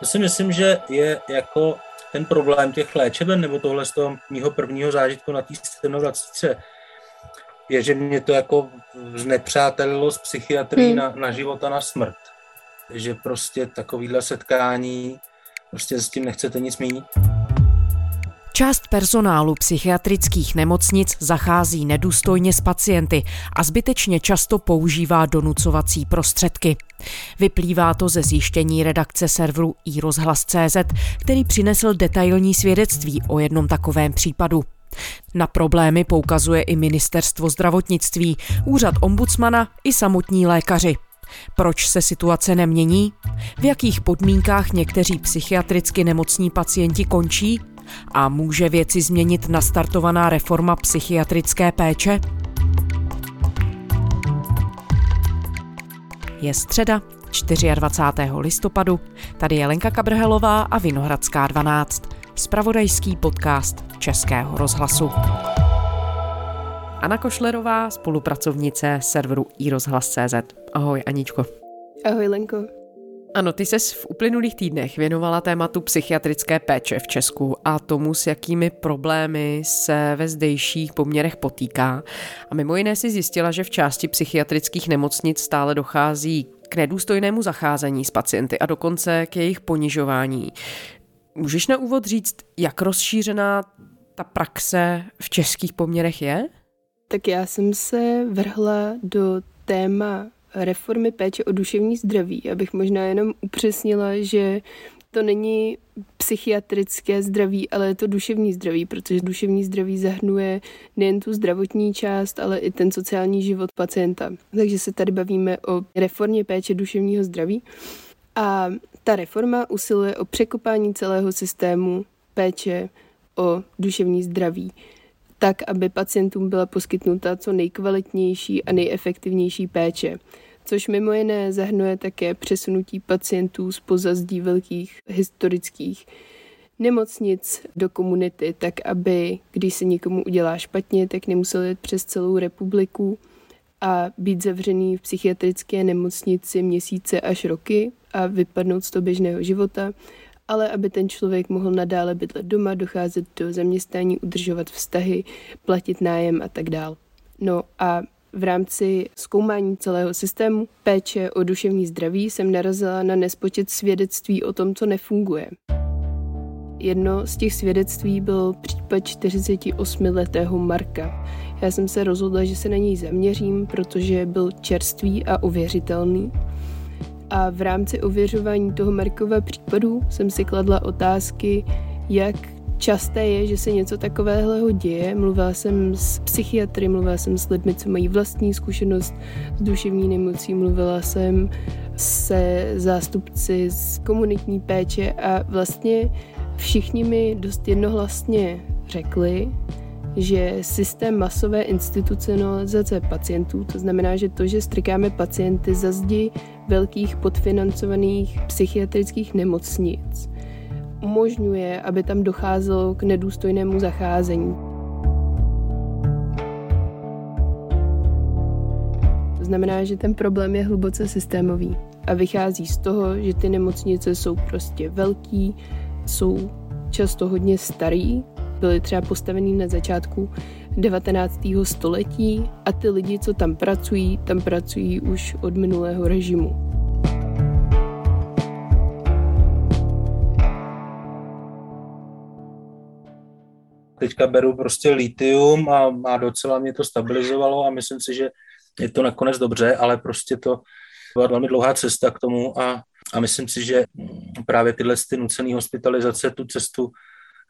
To si myslím, že je jako ten problém těch léčeben, nebo tohle z toho mého prvního zážitku na té 27 je, že mě to jako znepřátelilo s psychiatrií hmm. na, na život a na smrt. Že prostě takovýhle setkání, prostě s tím nechcete nic měnit. Část personálu psychiatrických nemocnic zachází nedůstojně s pacienty a zbytečně často používá donucovací prostředky. Vyplývá to ze zjištění redakce serveru iRozhlas.cz, který přinesl detailní svědectví o jednom takovém případu. Na problémy poukazuje i ministerstvo zdravotnictví, úřad ombudsmana i samotní lékaři. Proč se situace nemění? V jakých podmínkách někteří psychiatricky nemocní pacienti končí? A může věci změnit nastartovaná reforma psychiatrické péče? Je středa, 24. listopadu. Tady je Lenka Kabrhelová a Vinohradská 12. Spravodajský podcast Českého rozhlasu. Anna Košlerová, spolupracovnice serveru iRozhlas.cz. Ahoj Aničko. Ahoj Lenko. Ano, ty ses v uplynulých týdnech věnovala tématu psychiatrické péče v Česku a tomu, s jakými problémy se ve zdejších poměrech potýká. A mimo jiné si zjistila, že v části psychiatrických nemocnic stále dochází k nedůstojnému zacházení s pacienty a dokonce k jejich ponižování. Můžeš na úvod říct, jak rozšířená ta praxe v českých poměrech je? Tak já jsem se vrhla do téma reformy péče o duševní zdraví, abych možná jenom upřesnila, že to není psychiatrické zdraví, ale je to duševní zdraví, protože duševní zdraví zahrnuje nejen tu zdravotní část, ale i ten sociální život pacienta. Takže se tady bavíme o reformě péče duševního zdraví. A ta reforma usiluje o překopání celého systému péče o duševní zdraví, tak, aby pacientům byla poskytnuta co nejkvalitnější a nejefektivnější péče což mimo jiné zahrnuje také přesunutí pacientů z pozazdí velkých historických nemocnic do komunity, tak aby, když se někomu udělá špatně, tak nemusel jít přes celou republiku a být zavřený v psychiatrické nemocnici měsíce až roky a vypadnout z toho běžného života, ale aby ten člověk mohl nadále bydlet doma, docházet do zaměstnání, udržovat vztahy, platit nájem a tak dál. No a v rámci zkoumání celého systému péče o duševní zdraví jsem narazila na nespočet svědectví o tom, co nefunguje. Jedno z těch svědectví byl případ 48-letého Marka. Já jsem se rozhodla, že se na něj zaměřím, protože byl čerstvý a ověřitelný. A v rámci ověřování toho Markova případu jsem si kladla otázky, jak Časté je, že se něco takového děje. Mluvila jsem s psychiatry, mluvila jsem s lidmi, co mají vlastní zkušenost s duševní nemocí, mluvila jsem se zástupci z komunitní péče a vlastně všichni mi dost jednohlasně řekli, že systém masové institucionalizace pacientů, to znamená, že to, že strkáme pacienty za zdi velkých podfinancovaných psychiatrických nemocnic, umožňuje, aby tam docházelo k nedůstojnému zacházení. To znamená, že ten problém je hluboce systémový a vychází z toho, že ty nemocnice jsou prostě velký, jsou často hodně starý, byly třeba postavený na začátku 19. století a ty lidi, co tam pracují, tam pracují už od minulého režimu. teďka beru prostě litium a, a docela mě to stabilizovalo a myslím si, že je to nakonec dobře, ale prostě to byla velmi dlouhá cesta k tomu a, a myslím si, že právě tyhle ty nucené hospitalizace tu cestu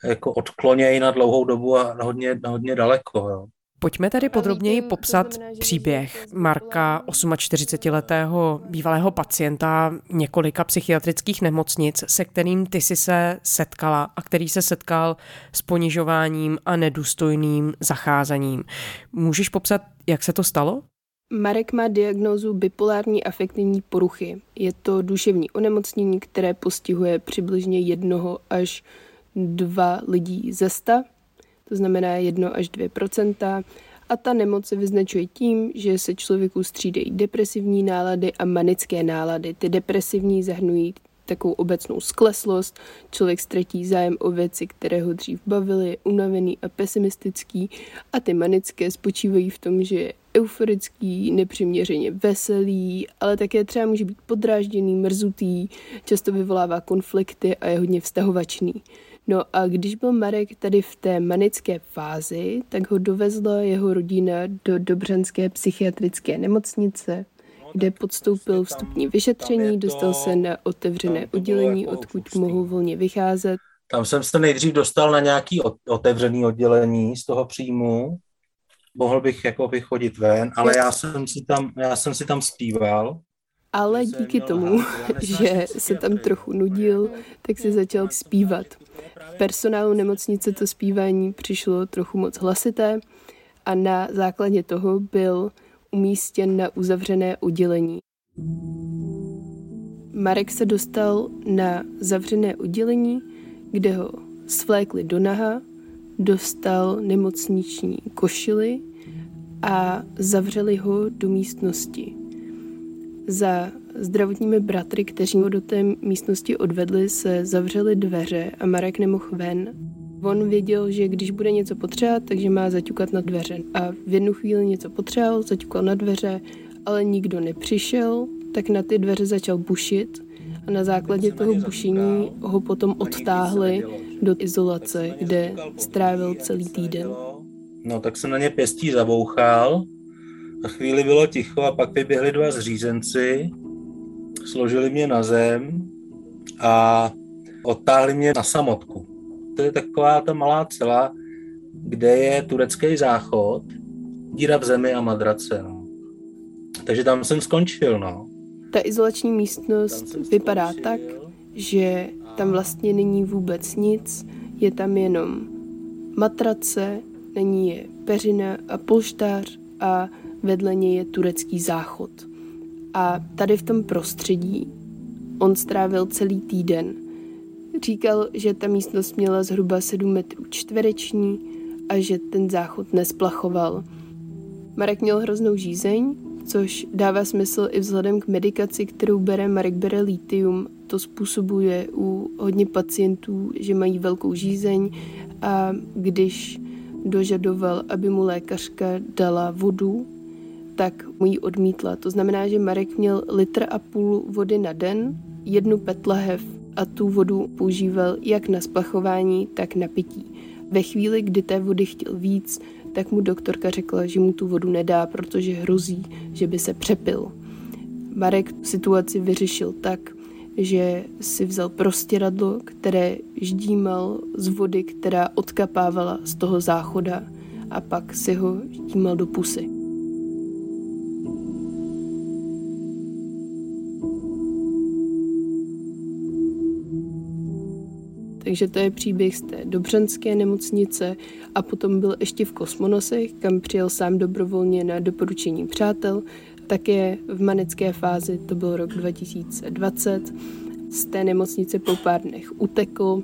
jako odklonějí na dlouhou dobu a na hodně, na hodně daleko. Jo. Pojďme tady podrobněji popsat příběh Marka, 48-letého bývalého pacienta několika psychiatrických nemocnic, se kterým ty si se setkala a který se setkal s ponižováním a nedůstojným zacházením. Můžeš popsat, jak se to stalo? Marek má diagnózu bipolární afektivní poruchy. Je to duševní onemocnění, které postihuje přibližně jednoho až dva lidí ze sta to znamená 1 až 2% a ta nemoc se vyznačuje tím, že se člověku střídají depresivní nálady a manické nálady. Ty depresivní zahrnují takovou obecnou skleslost, člověk ztratí zájem o věci, které ho dřív bavily, je unavený a pesimistický a ty manické spočívají v tom, že je euforický, nepřiměřeně veselý, ale také třeba může být podrážděný, mrzutý, často vyvolává konflikty a je hodně vztahovačný. No a když byl Marek tady v té manické fázi, tak ho dovezla jeho rodina do Dobřanské psychiatrické nemocnice, kde podstoupil prostě vstupní vyšetření, dostal se na otevřené oddělení, jako odkud mohl volně vycházet. Tam jsem se nejdřív dostal na nějaký otevřený oddělení z toho příjmu, mohl bych jako vychodit ven, ale já jsem si tam, já jsem si tam zpíval. Ale díky tomu, že se tam trochu nudil, tak si začal zpívat. V personálu nemocnice to zpívání přišlo trochu moc hlasité a na základě toho byl umístěn na uzavřené oddělení. Marek se dostal na zavřené oddělení, kde ho svlékli do naha, dostal nemocniční košily a zavřeli ho do místnosti. Za zdravotními bratry, kteří ho do té místnosti odvedli, se zavřely dveře a Marek nemohl ven. On věděl, že když bude něco potřebovat, takže má zaťukat na dveře. A v jednu chvíli něco potřeboval, zaťukal na dveře, ale nikdo nepřišel, tak na ty dveře začal bušit a na základě toho bušení ho potom odtáhli do izolace, kde strávil celý týden. No tak jsem na ně pěstí zabouchal a chvíli bylo ticho a pak vyběhli dva zřízenci, složili mě na zem a odtáhli mě na samotku. To je taková ta malá cela, kde je turecký záchod, díra v zemi a madrace. No. Takže tam jsem skončil. No. Ta izolační místnost vypadá tak, že tam vlastně není vůbec nic, je tam jenom matrace, není je peřina a polštář a vedle něj je turecký záchod. A tady v tom prostředí on strávil celý týden. Říkal, že ta místnost měla zhruba 7 metrů čtvereční a že ten záchod nesplachoval. Marek měl hroznou žízeň, což dává smysl i vzhledem k medikaci, kterou bere. Marek bere litium, to způsobuje u hodně pacientů, že mají velkou žízeň a když dožadoval, aby mu lékařka dala vodu, tak mu ji odmítla. To znamená, že Marek měl litr a půl vody na den, jednu petlahev a tu vodu používal jak na splachování, tak na pití. Ve chvíli, kdy té vody chtěl víc, tak mu doktorka řekla, že mu tu vodu nedá, protože hrozí, že by se přepil. Marek situaci vyřešil tak, že si vzal prostěradlo, které ždímal z vody, která odkapávala z toho záchoda a pak si ho ždímal do pusy. Takže to je příběh z té Dobřanské nemocnice a potom byl ještě v Kosmonosech, kam přijel sám dobrovolně na doporučení přátel. Také v manické fázi, to byl rok 2020, z té nemocnice po pár dnech utekl,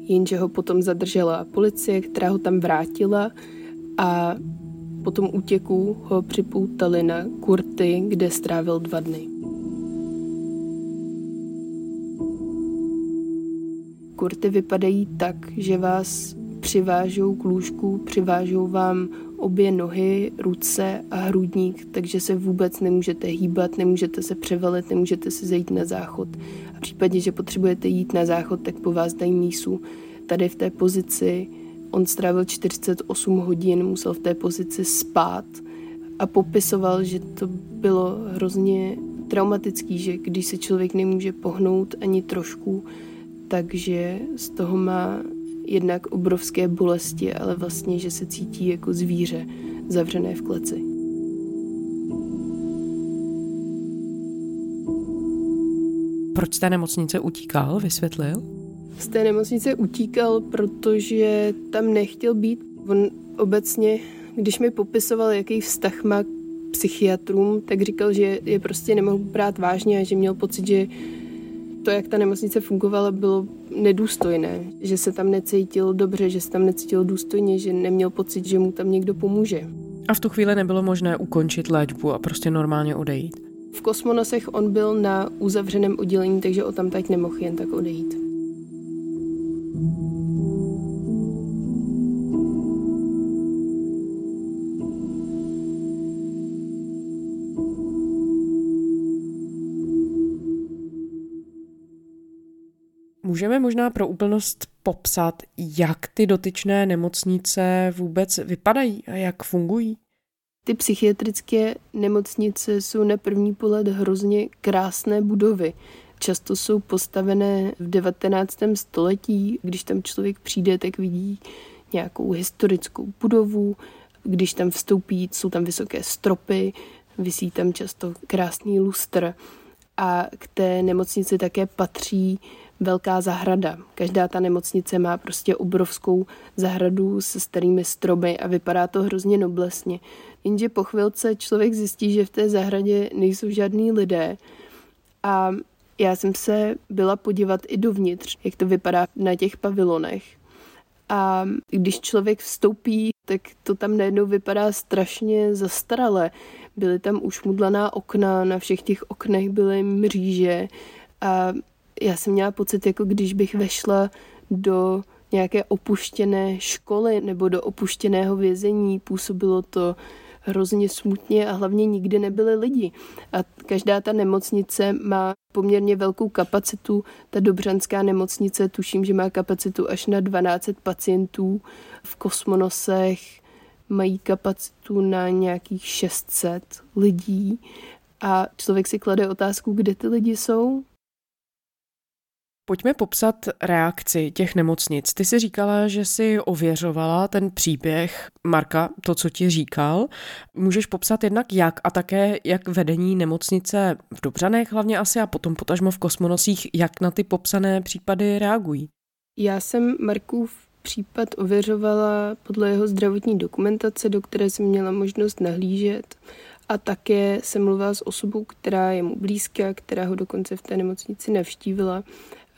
jenže ho potom zadržela policie, která ho tam vrátila a po tom útěku ho připoutali na kurty, kde strávil dva dny. Kurty vypadají tak, že vás přivážou k lůžku, přivážou vám obě nohy, ruce a hrudník, takže se vůbec nemůžete hýbat, nemůžete se převelit, nemůžete se zajít na záchod. A v případě, že potřebujete jít na záchod, tak po vás dají mísu. Tady v té pozici on strávil 48 hodin, musel v té pozici spát a popisoval, že to bylo hrozně traumatický, že když se člověk nemůže pohnout ani trošku, takže z toho má jednak obrovské bolesti, ale vlastně, že se cítí jako zvíře zavřené v kleci. Proč z té nemocnice utíkal, vysvětlil? Z té nemocnice utíkal, protože tam nechtěl být. On obecně, když mi popisoval, jaký vztah má k psychiatrům, tak říkal, že je prostě nemohl brát vážně a že měl pocit, že to, jak ta nemocnice fungovala, bylo nedůstojné, že se tam necítil dobře, že se tam necítil důstojně, že neměl pocit, že mu tam někdo pomůže. A v tu chvíli nebylo možné ukončit léčbu a prostě normálně odejít? V kosmonosech on byl na uzavřeném oddělení, takže o tam teď nemohl jen tak odejít. Můžeme možná pro úplnost popsat, jak ty dotyčné nemocnice vůbec vypadají a jak fungují? Ty psychiatrické nemocnice jsou na první pohled hrozně krásné budovy. Často jsou postavené v 19. století. Když tam člověk přijde, tak vidí nějakou historickou budovu. Když tam vstoupí, jsou tam vysoké stropy, visí tam často krásný lustr. A k té nemocnici také patří velká zahrada. Každá ta nemocnice má prostě obrovskou zahradu se starými stromy a vypadá to hrozně noblesně. Jenže po chvilce člověk zjistí, že v té zahradě nejsou žádní lidé a já jsem se byla podívat i dovnitř, jak to vypadá na těch pavilonech. A když člověk vstoupí, tak to tam najednou vypadá strašně zastarale. Byly tam ušmudlaná okna, na všech těch oknech byly mříže a já jsem měla pocit, jako když bych vešla do nějaké opuštěné školy nebo do opuštěného vězení. Působilo to hrozně smutně a hlavně nikdy nebyly lidi. A každá ta nemocnice má poměrně velkou kapacitu. Ta Dobřanská nemocnice tuším, že má kapacitu až na 12 pacientů. V Kosmonosech mají kapacitu na nějakých 600 lidí. A člověk si klade otázku, kde ty lidi jsou, Pojďme popsat reakci těch nemocnic. Ty si říkala, že si ověřovala ten příběh Marka, to, co ti říkal. Můžeš popsat jednak jak a také jak vedení nemocnice v Dobřanech hlavně asi a potom potažmo v Kosmonosích, jak na ty popsané případy reagují? Já jsem Markův případ ověřovala podle jeho zdravotní dokumentace, do které jsem měla možnost nahlížet. A také jsem mluvila s osobou, která je mu blízká, která ho dokonce v té nemocnici navštívila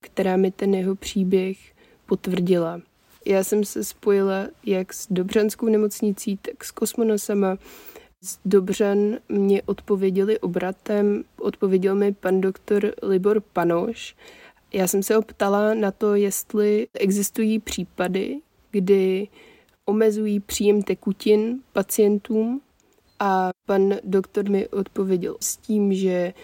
která mi ten jeho příběh potvrdila. Já jsem se spojila jak s Dobřanskou nemocnicí, tak s kosmonosama. Z Dobřan mě odpověděli obratem, odpověděl mi pan doktor Libor Panoš. Já jsem se optala na to, jestli existují případy, kdy omezují příjem tekutin pacientům a pan doktor mi odpověděl s tím, že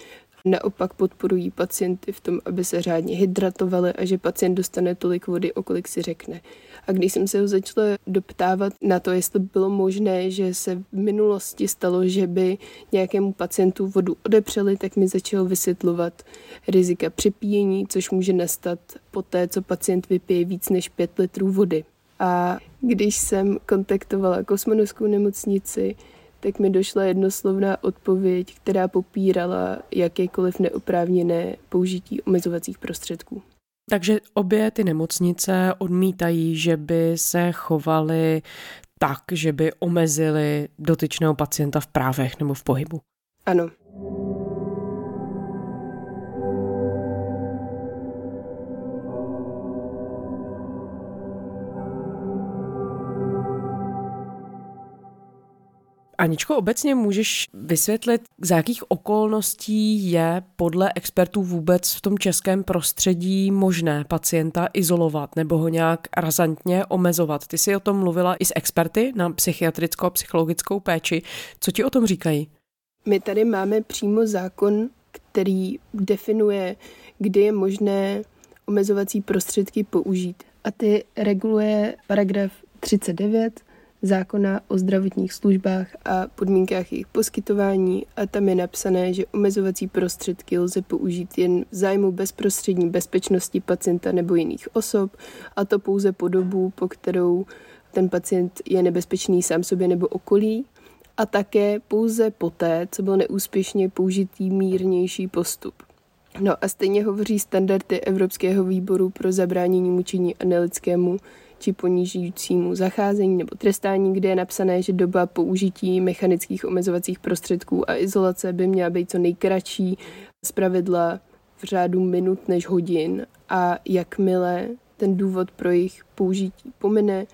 naopak podporují pacienty v tom, aby se řádně hydratovali a že pacient dostane tolik vody, o kolik si řekne. A když jsem se ho začala doptávat na to, jestli bylo možné, že se v minulosti stalo, že by nějakému pacientu vodu odepřeli, tak mi začal vysvětlovat rizika přepíjení, což může nastat po té, co pacient vypije víc než 5 litrů vody. A když jsem kontaktovala kosmonoskou nemocnici, tak mi došla jednoslovná odpověď, která popírala jakékoliv neoprávněné použití omezovacích prostředků. Takže obě ty nemocnice odmítají, že by se chovaly tak, že by omezili dotyčného pacienta v právech nebo v pohybu. Ano. Aničko, obecně můžeš vysvětlit, za jakých okolností je podle expertů vůbec v tom českém prostředí možné pacienta izolovat nebo ho nějak razantně omezovat? Ty jsi o tom mluvila i s experty na psychiatrickou a psychologickou péči. Co ti o tom říkají? My tady máme přímo zákon, který definuje, kdy je možné omezovací prostředky použít. A ty reguluje paragraf 39 zákona o zdravotních službách a podmínkách jejich poskytování a tam je napsané, že omezovací prostředky lze použít jen v zájmu bezprostřední bezpečnosti pacienta nebo jiných osob a to pouze po dobu, po kterou ten pacient je nebezpečný sám sobě nebo okolí a také pouze poté, co byl neúspěšně použitý mírnější postup. No a stejně hovoří standardy Evropského výboru pro zabránění mučení a nelidskému či ponížujícímu zacházení nebo trestání, kde je napsané, že doba použití mechanických omezovacích prostředků a izolace by měla být co nejkratší, zpravidla v řádu minut než hodin a jakmile ten důvod pro jejich použití pomine,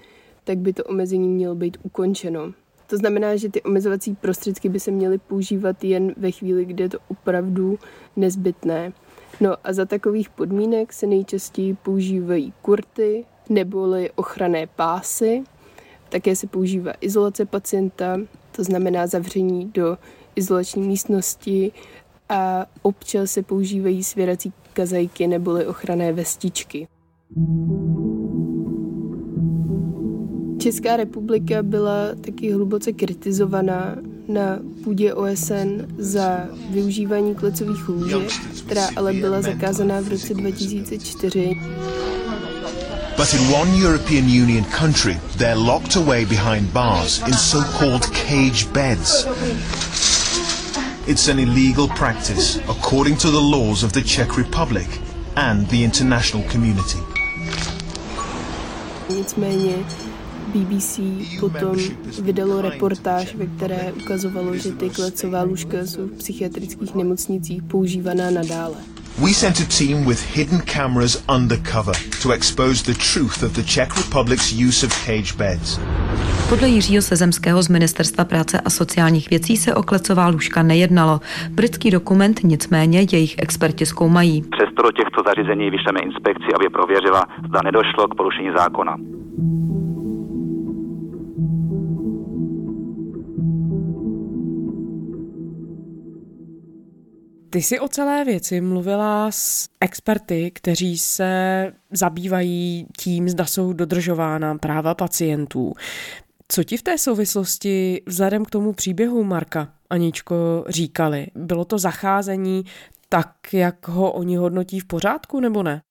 tak by to omezení mělo být ukončeno. To znamená, že ty omezovací prostředky by se měly používat jen ve chvíli, kdy je to opravdu nezbytné. No a za takových podmínek se nejčastěji používají kurty neboli ochranné pásy. Také se používá izolace pacienta, to znamená zavření do izolační místnosti a občas se používají svěrací kazajky neboli ochranné vestičky. Česká republika byla taky hluboce kritizovaná na půdě OSN za využívání klecových lůžek, která ale byla zakázaná v roce 2004. But in one European Union country, they're locked away behind bars in so-called cage beds. It's an illegal practice according to the laws of the Czech Republic and the international community. Nicméně BBC potom vydalo reportáž, ve které ukazovalo, že ty klecová lůžka jsou v psychiatrických nemocnicích používaná nadále. We sent a team with hidden cameras undercover to expose the truth of the Czech Republic's use of cage beds. Podle Jiřího Sezemského z Ministerstva práce a sociálních věcí se o klecová lůžka nejednalo. Britský dokument nicméně jejich experti zkoumají. Přesto do těchto zařízení vyšleme inspekci, aby prověřila, zda nedošlo k porušení zákona. Ty jsi o celé věci mluvila s experty, kteří se zabývají tím, zda jsou dodržována práva pacientů. Co ti v té souvislosti vzhledem k tomu příběhu Marka Aničko říkali? Bylo to zacházení tak, jak ho oni hodnotí v pořádku, nebo ne?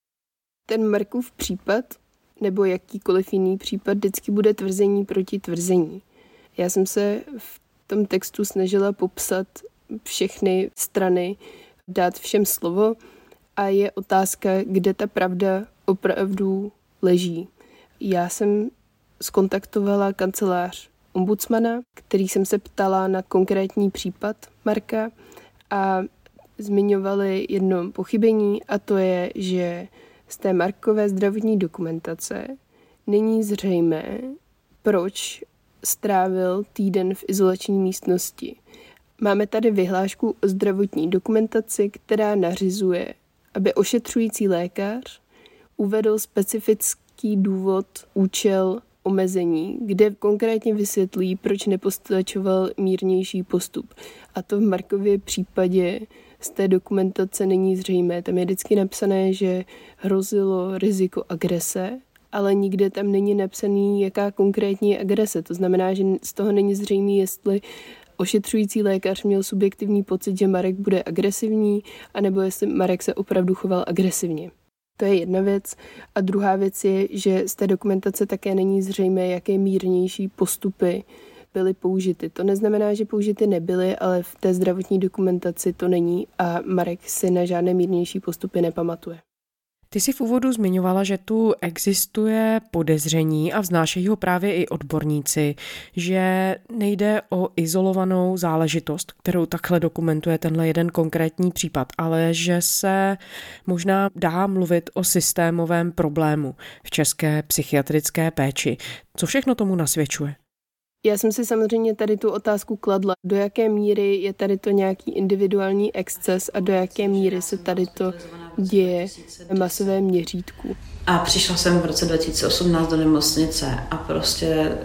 Ten Markův případ, nebo jakýkoliv jiný případ, vždycky bude tvrzení proti tvrzení. Já jsem se v tom textu snažila popsat všechny strany, dát všem slovo a je otázka, kde ta pravda opravdu leží. Já jsem skontaktovala kancelář ombudsmana, který jsem se ptala na konkrétní případ Marka a zmiňovali jedno pochybení a to je, že z té Markové zdravotní dokumentace není zřejmé, proč strávil týden v izolační místnosti. Máme tady vyhlášku o zdravotní dokumentaci, která nařizuje, aby ošetřující lékař uvedl specifický důvod, účel omezení, kde konkrétně vysvětlí, proč nepostačoval mírnější postup. A to v Markově případě z té dokumentace není zřejmé. Tam je vždycky napsané, že hrozilo riziko agrese, ale nikde tam není napsaný, jaká konkrétní agrese. To znamená, že z toho není zřejmé, jestli ošetřující lékař měl subjektivní pocit, že Marek bude agresivní, anebo jestli Marek se opravdu choval agresivně. To je jedna věc. A druhá věc je, že z té dokumentace také není zřejmé, jaké mírnější postupy byly použity. To neznamená, že použity nebyly, ale v té zdravotní dokumentaci to není a Marek si na žádné mírnější postupy nepamatuje. Ty jsi v úvodu zmiňovala, že tu existuje podezření a vznášejí ho právě i odborníci, že nejde o izolovanou záležitost, kterou takhle dokumentuje tenhle jeden konkrétní případ, ale že se možná dá mluvit o systémovém problému v české psychiatrické péči. Co všechno tomu nasvědčuje? Já jsem si samozřejmě tady tu otázku kladla, do jaké míry je tady to nějaký individuální exces a do jaké míry se tady to děje v masovém měřítku. A přišla jsem v roce 2018 do nemocnice a prostě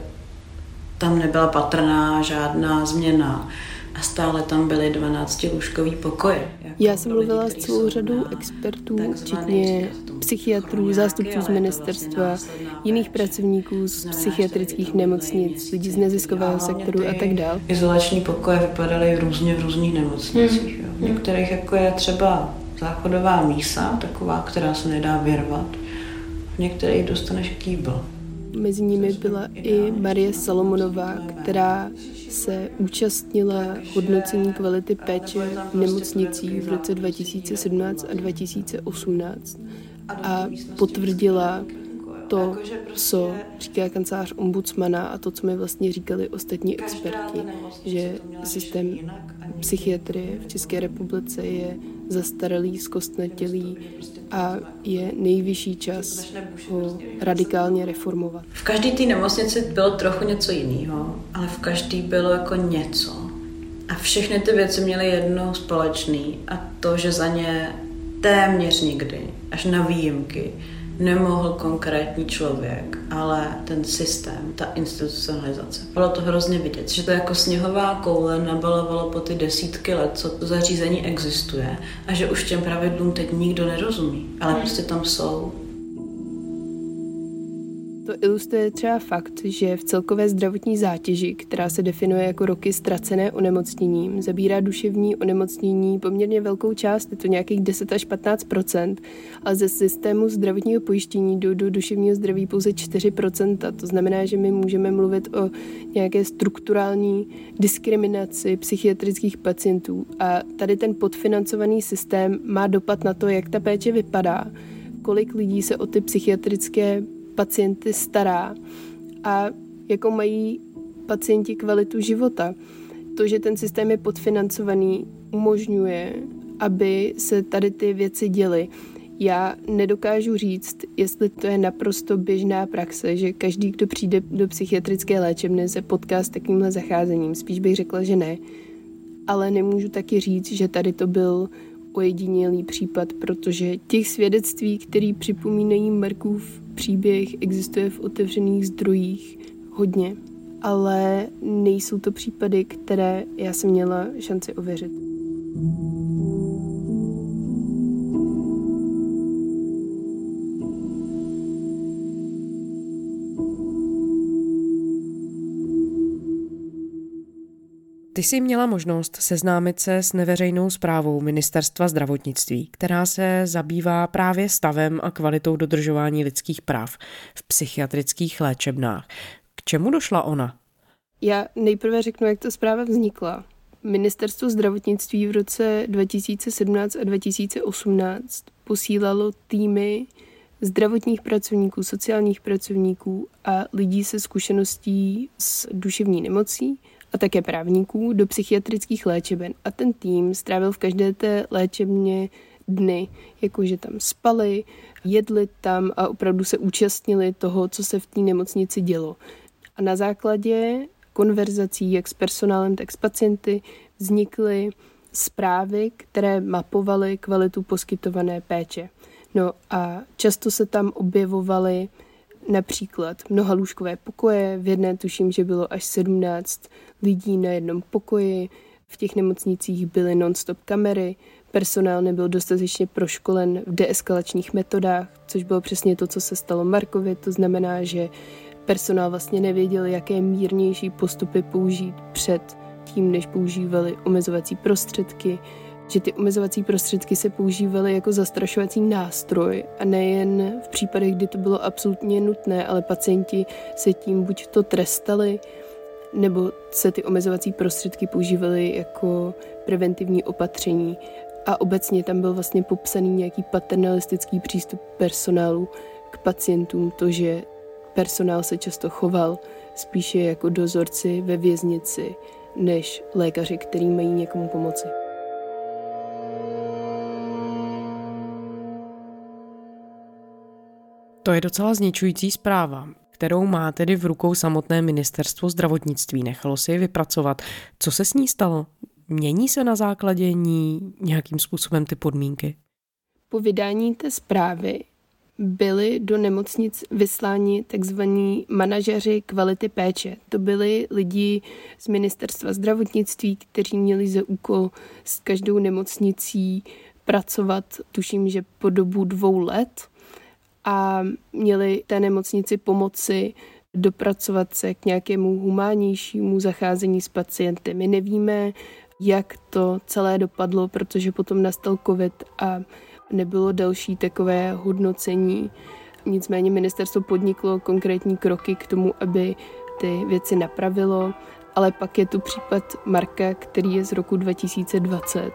tam nebyla patrná žádná změna a stále tam byly 12 lůžkový pokoje. Jako Já jsem mluvila s celou řadou expertů, včetně psychiatrů, zástupců z ministerstva, jiných pracovníků z psychiatrických nemocnic, lidí z neziskového sektoru a tak dále. Izolační pokoje vypadaly různě v různých nemocnicích. Hmm. V některých jako je třeba záchodová mísa, taková, která se nedá vyrvat. V některých dostaneš kýbl. Mezi nimi byla i Marie Salomonová, která se účastnila hodnocení kvality péče v nemocnicích v roce 2017 a 2018 a potvrdila to, co říká kancelář ombudsmana a to, co mi vlastně říkali ostatní experti, že systém psychiatrie v České republice je zastaralý, zkostnatělý a je nejvyšší čas ho radikálně reformovat. V každé té nemocnici bylo trochu něco jiného, ale v každé bylo jako něco. A všechny ty věci měly jedno společný a to, že za ně téměř nikdy, až na výjimky, nemohl konkrétní člověk, ale ten systém, ta institucionalizace. Bylo to hrozně vidět, že to jako sněhová koule nabalovalo po ty desítky let, co to zařízení existuje a že už těm pravidlům teď nikdo nerozumí, ale prostě tam jsou to ilustruje třeba fakt, že v celkové zdravotní zátěži, která se definuje jako roky ztracené onemocněním, zabírá duševní onemocnění poměrně velkou část, je to nějakých 10 až 15% ale ze systému zdravotního pojištění jdou do duševního zdraví pouze 4% To znamená, že my můžeme mluvit o nějaké strukturální diskriminaci psychiatrických pacientů. A tady ten podfinancovaný systém má dopad na to, jak ta péče vypadá, kolik lidí se o ty psychiatrické pacienty stará a jakou mají pacienti kvalitu života. To, že ten systém je podfinancovaný, umožňuje, aby se tady ty věci děly. Já nedokážu říct, jestli to je naprosto běžná praxe, že každý, kdo přijde do psychiatrické léčebny, se potká s takovýmhle zacházením. Spíš bych řekla, že ne. Ale nemůžu taky říct, že tady to byl ojedinělý případ, protože těch svědectví, které připomínají Markův příběh, existuje v otevřených zdrojích hodně, ale nejsou to případy, které já jsem měla šanci ověřit. Ty jsi měla možnost seznámit se s neveřejnou zprávou Ministerstva zdravotnictví, která se zabývá právě stavem a kvalitou dodržování lidských práv v psychiatrických léčebnách. K čemu došla ona? Já nejprve řeknu, jak ta zpráva vznikla. Ministerstvo zdravotnictví v roce 2017 a 2018 posílalo týmy zdravotních pracovníků, sociálních pracovníků a lidí se zkušeností s duševní nemocí a také právníků do psychiatrických léčeben. A ten tým strávil v každé té léčebně dny, jakože tam spali, jedli tam a opravdu se účastnili toho, co se v té nemocnici dělo. A na základě konverzací jak s personálem, tak s pacienty vznikly zprávy, které mapovaly kvalitu poskytované péče. No a často se tam objevovaly například mnoha lůžkové pokoje, v jedné tuším, že bylo až 17 lidí na jednom pokoji, v těch nemocnicích byly non-stop kamery, personál nebyl dostatečně proškolen v deeskalačních metodách, což bylo přesně to, co se stalo Markovi, to znamená, že personál vlastně nevěděl, jaké mírnější postupy použít před tím, než používali omezovací prostředky, že ty omezovací prostředky se používaly jako zastrašovací nástroj a nejen v případech, kdy to bylo absolutně nutné, ale pacienti se tím buď to trestali, nebo se ty omezovací prostředky používaly jako preventivní opatření. A obecně tam byl vlastně popsaný nějaký paternalistický přístup personálu k pacientům, to, že personál se často choval spíše jako dozorci ve věznici, než lékaři, který mají někomu pomoci. To je docela zničující zpráva, kterou má tedy v rukou samotné ministerstvo zdravotnictví. Nechalo si ji vypracovat. Co se s ní stalo? Mění se na základě ní nějakým způsobem ty podmínky? Po vydání té zprávy byli do nemocnic vysláni takzvaní manažeři kvality péče. To byli lidi z ministerstva zdravotnictví, kteří měli za úkol s každou nemocnicí pracovat, tuším, že po dobu dvou let a měli té nemocnici pomoci dopracovat se k nějakému humánnějšímu zacházení s pacienty. My nevíme, jak to celé dopadlo, protože potom nastal covid a nebylo další takové hodnocení. Nicméně ministerstvo podniklo konkrétní kroky k tomu, aby ty věci napravilo, ale pak je tu případ Marka, který je z roku 2020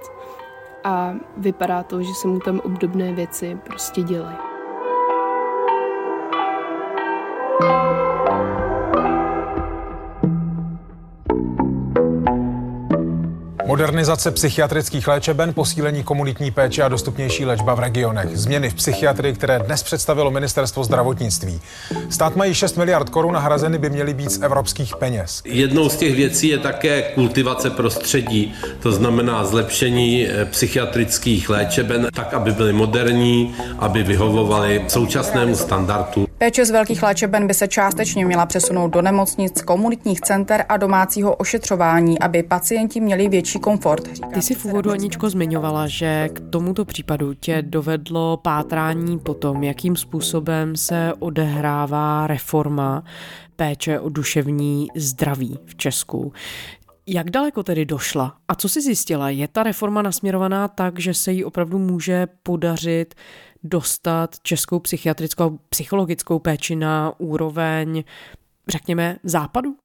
a vypadá to, že se mu tam obdobné věci prostě dělají. Modernizace psychiatrických léčeben, posílení komunitní péče a dostupnější léčba v regionech. Změny v psychiatrii, které dnes představilo ministerstvo zdravotnictví. Stát mají 6 miliard korun nahrazeny by měly být z evropských peněz. Jednou z těch věcí je také kultivace prostředí, to znamená zlepšení eh, psychiatrických léčeben tak, aby byly moderní, aby vyhovovaly současnému standardu. Péče z velkých léčeben by se částečně měla přesunout do nemocnic, komunitních center a domácího ošetřování, aby pacienti měli větší komfort. Ty jsi v úvodu, Aničko, zmiňovala, že k tomuto případu tě dovedlo pátrání po tom, jakým způsobem se odehrává reforma péče o duševní zdraví v Česku. Jak daleko tedy došla? A co si zjistila? Je ta reforma nasměrovaná tak, že se jí opravdu může podařit dostat českou psychiatrickou a psychologickou péči na úroveň, řekněme, západu?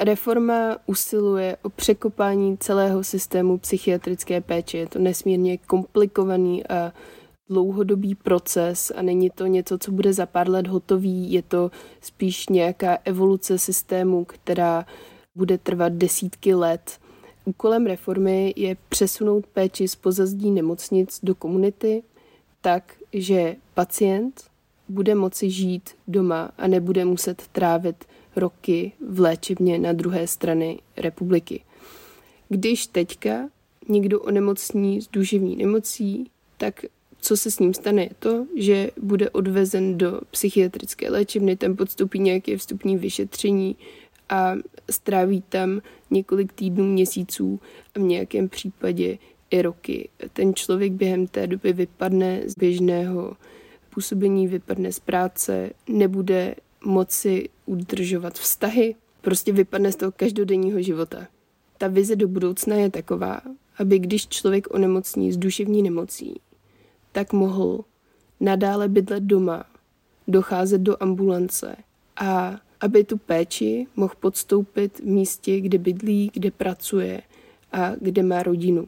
Reforma usiluje o překopání celého systému psychiatrické péče. Je to nesmírně komplikovaný a dlouhodobý proces a není to něco, co bude za pár let hotový, je to spíš nějaká evoluce systému, která bude trvat desítky let. Úkolem reformy je přesunout péči z pozazdí nemocnic do komunity tak, že pacient bude moci žít doma a nebude muset trávit roky v léčebně na druhé strany republiky. Když teďka někdo onemocní z duševní nemocí, tak co se s ním stane je to, že bude odvezen do psychiatrické léčebny, tam podstoupí nějaké vstupní vyšetření a stráví tam několik týdnů, měsíců a v nějakém případě i roky. Ten člověk během té doby vypadne z běžného působení, vypadne z práce, nebude moci udržovat vztahy, prostě vypadne z toho každodenního života. Ta vize do budoucna je taková, aby když člověk onemocní z duševní nemocí, tak mohl nadále bydlet doma, docházet do ambulance a aby tu péči mohl podstoupit v místě, kde bydlí, kde pracuje a kde má rodinu.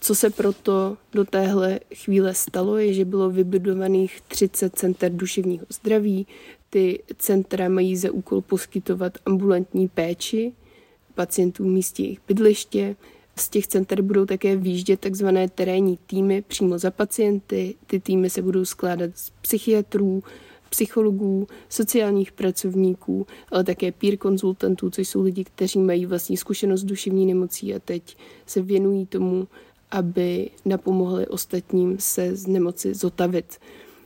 Co se proto do téhle chvíle stalo, je, že bylo vybudovaných 30 center duševního zdraví. Ty centra mají za úkol poskytovat ambulantní péči pacientům v místě jejich bydliště. Z těch center budou také výjíždět takzvané terénní týmy přímo za pacienty. Ty týmy se budou skládat z psychiatrů, psychologů, sociálních pracovníků, ale také peer konzultantů, což jsou lidi, kteří mají vlastní zkušenost s duševní nemocí a teď se věnují tomu, aby napomohli ostatním se z nemoci zotavit.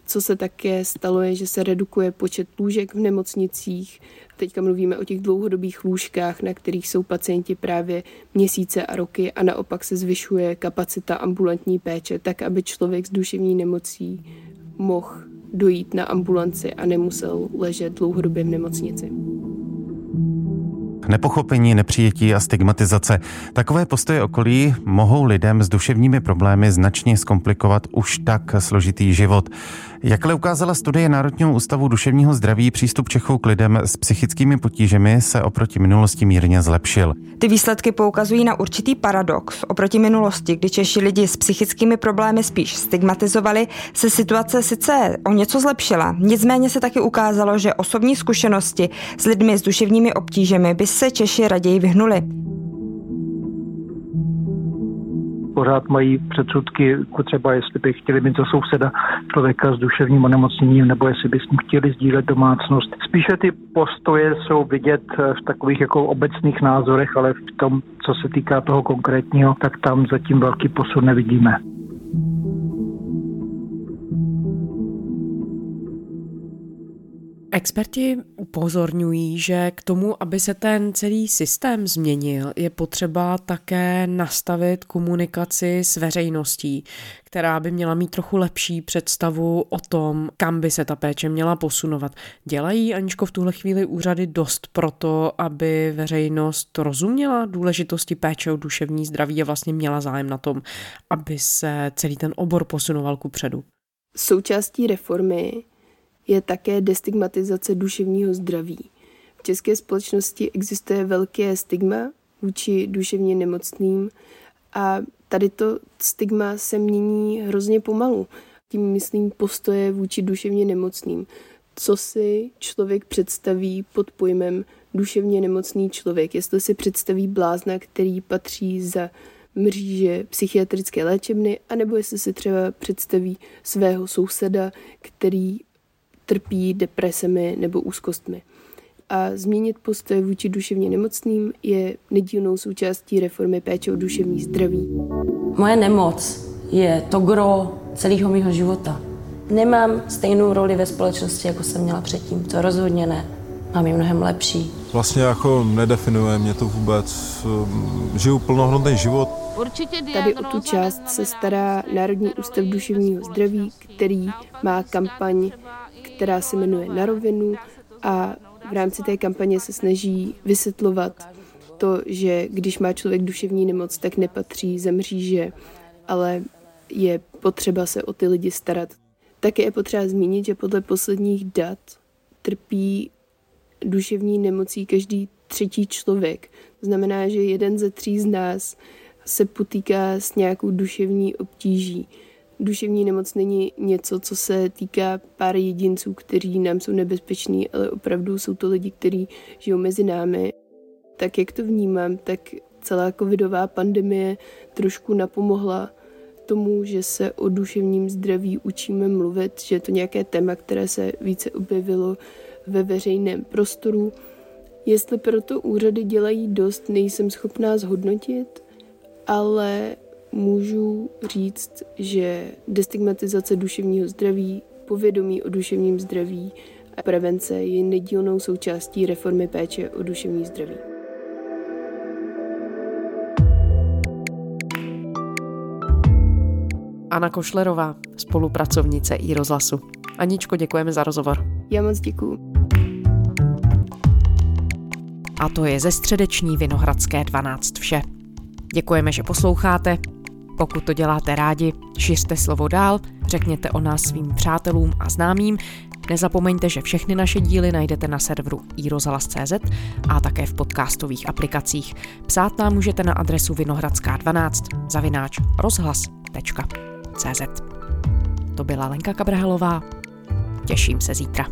Co se také stalo, je, že se redukuje počet lůžek v nemocnicích. Teďka mluvíme o těch dlouhodobých lůžkách, na kterých jsou pacienti právě měsíce a roky a naopak se zvyšuje kapacita ambulantní péče, tak aby člověk s duševní nemocí mohl dojít na ambulanci a nemusel ležet dlouhodobě v nemocnici. Nepochopení, nepřijetí a stigmatizace. Takové postoje okolí mohou lidem s duševními problémy značně zkomplikovat už tak složitý život. Jakhle ukázala studie Národního ústavu duševního zdraví, přístup Čechů k lidem s psychickými potížemi se oproti minulosti mírně zlepšil. Ty výsledky poukazují na určitý paradox. Oproti minulosti, kdy Češi lidi s psychickými problémy spíš stigmatizovali, se situace sice o něco zlepšila. Nicméně se taky ukázalo, že osobní zkušenosti s lidmi s duševními obtížemi by se Češi raději vyhnuli pořád mají předsudky, jako třeba jestli by chtěli mít za souseda člověka s duševním onemocněním, nebo jestli by s ním chtěli sdílet domácnost. Spíše ty postoje jsou vidět v takových jako obecných názorech, ale v tom, co se týká toho konkrétního, tak tam zatím velký posun nevidíme. Experti upozorňují, že k tomu, aby se ten celý systém změnil, je potřeba také nastavit komunikaci s veřejností, která by měla mít trochu lepší představu o tom, kam by se ta péče měla posunovat. Dělají, Aničko, v tuhle chvíli úřady dost pro to, aby veřejnost rozuměla důležitosti péče o duševní zdraví a vlastně měla zájem na tom, aby se celý ten obor posunoval ku předu? Součástí reformy je také destigmatizace duševního zdraví. V české společnosti existuje velké stigma vůči duševně nemocným a tady to stigma se mění hrozně pomalu. Tím myslím postoje vůči duševně nemocným. co si člověk představí pod pojmem duševně nemocný člověk. Jestli si představí blázna, který patří za mříže psychiatrické léčebny, anebo jestli si třeba představí svého souseda, který trpí depresemi nebo úzkostmi. A změnit postoj vůči duševně nemocným je nedílnou součástí reformy péče o duševní zdraví. Moje nemoc je to gro celého mého života. Nemám stejnou roli ve společnosti, jako jsem měla předtím. To rozhodně ne. Mám je mnohem lepší. Vlastně jako nedefinuje mě to vůbec. Žiju plnohodnotný život. Určitě Tady o tu část se stará Národní ústav duševního zdraví, který má kampaň, která se jmenuje Na rovinu a v rámci té kampaně se snaží vysvětlovat to, že když má člověk duševní nemoc, tak nepatří za mříže, ale je potřeba se o ty lidi starat. Také je potřeba zmínit, že podle posledních dat trpí duševní nemocí každý třetí člověk. To znamená, že jeden ze tří z nás se potýká s nějakou duševní obtíží. Duševní nemoc není něco, co se týká pár jedinců, kteří nám jsou nebezpeční, ale opravdu jsou to lidi, kteří žijou mezi námi. Tak jak to vnímám, tak celá covidová pandemie trošku napomohla tomu, že se o duševním zdraví učíme mluvit, že je to nějaké téma, které se více objevilo ve veřejném prostoru. Jestli proto úřady dělají dost, nejsem schopná zhodnotit, ale můžu říct, že destigmatizace duševního zdraví, povědomí o duševním zdraví a prevence je nedílnou součástí reformy péče o duševní zdraví. Anna Košlerová, spolupracovnice i rozhlasu. Aničko, děkujeme za rozhovor. Já moc děkuju. A to je ze středeční Vinohradské 12 vše. Děkujeme, že posloucháte. Pokud to děláte rádi, šiřte slovo dál, řekněte o nás svým přátelům a známým. Nezapomeňte, že všechny naše díly najdete na serveru iRozhlas.cz a také v podcastových aplikacích. Psát nám můžete na adresu vinohradská12 zavináč rozhlas.cz. To byla Lenka Kabrhelová. Těším se zítra.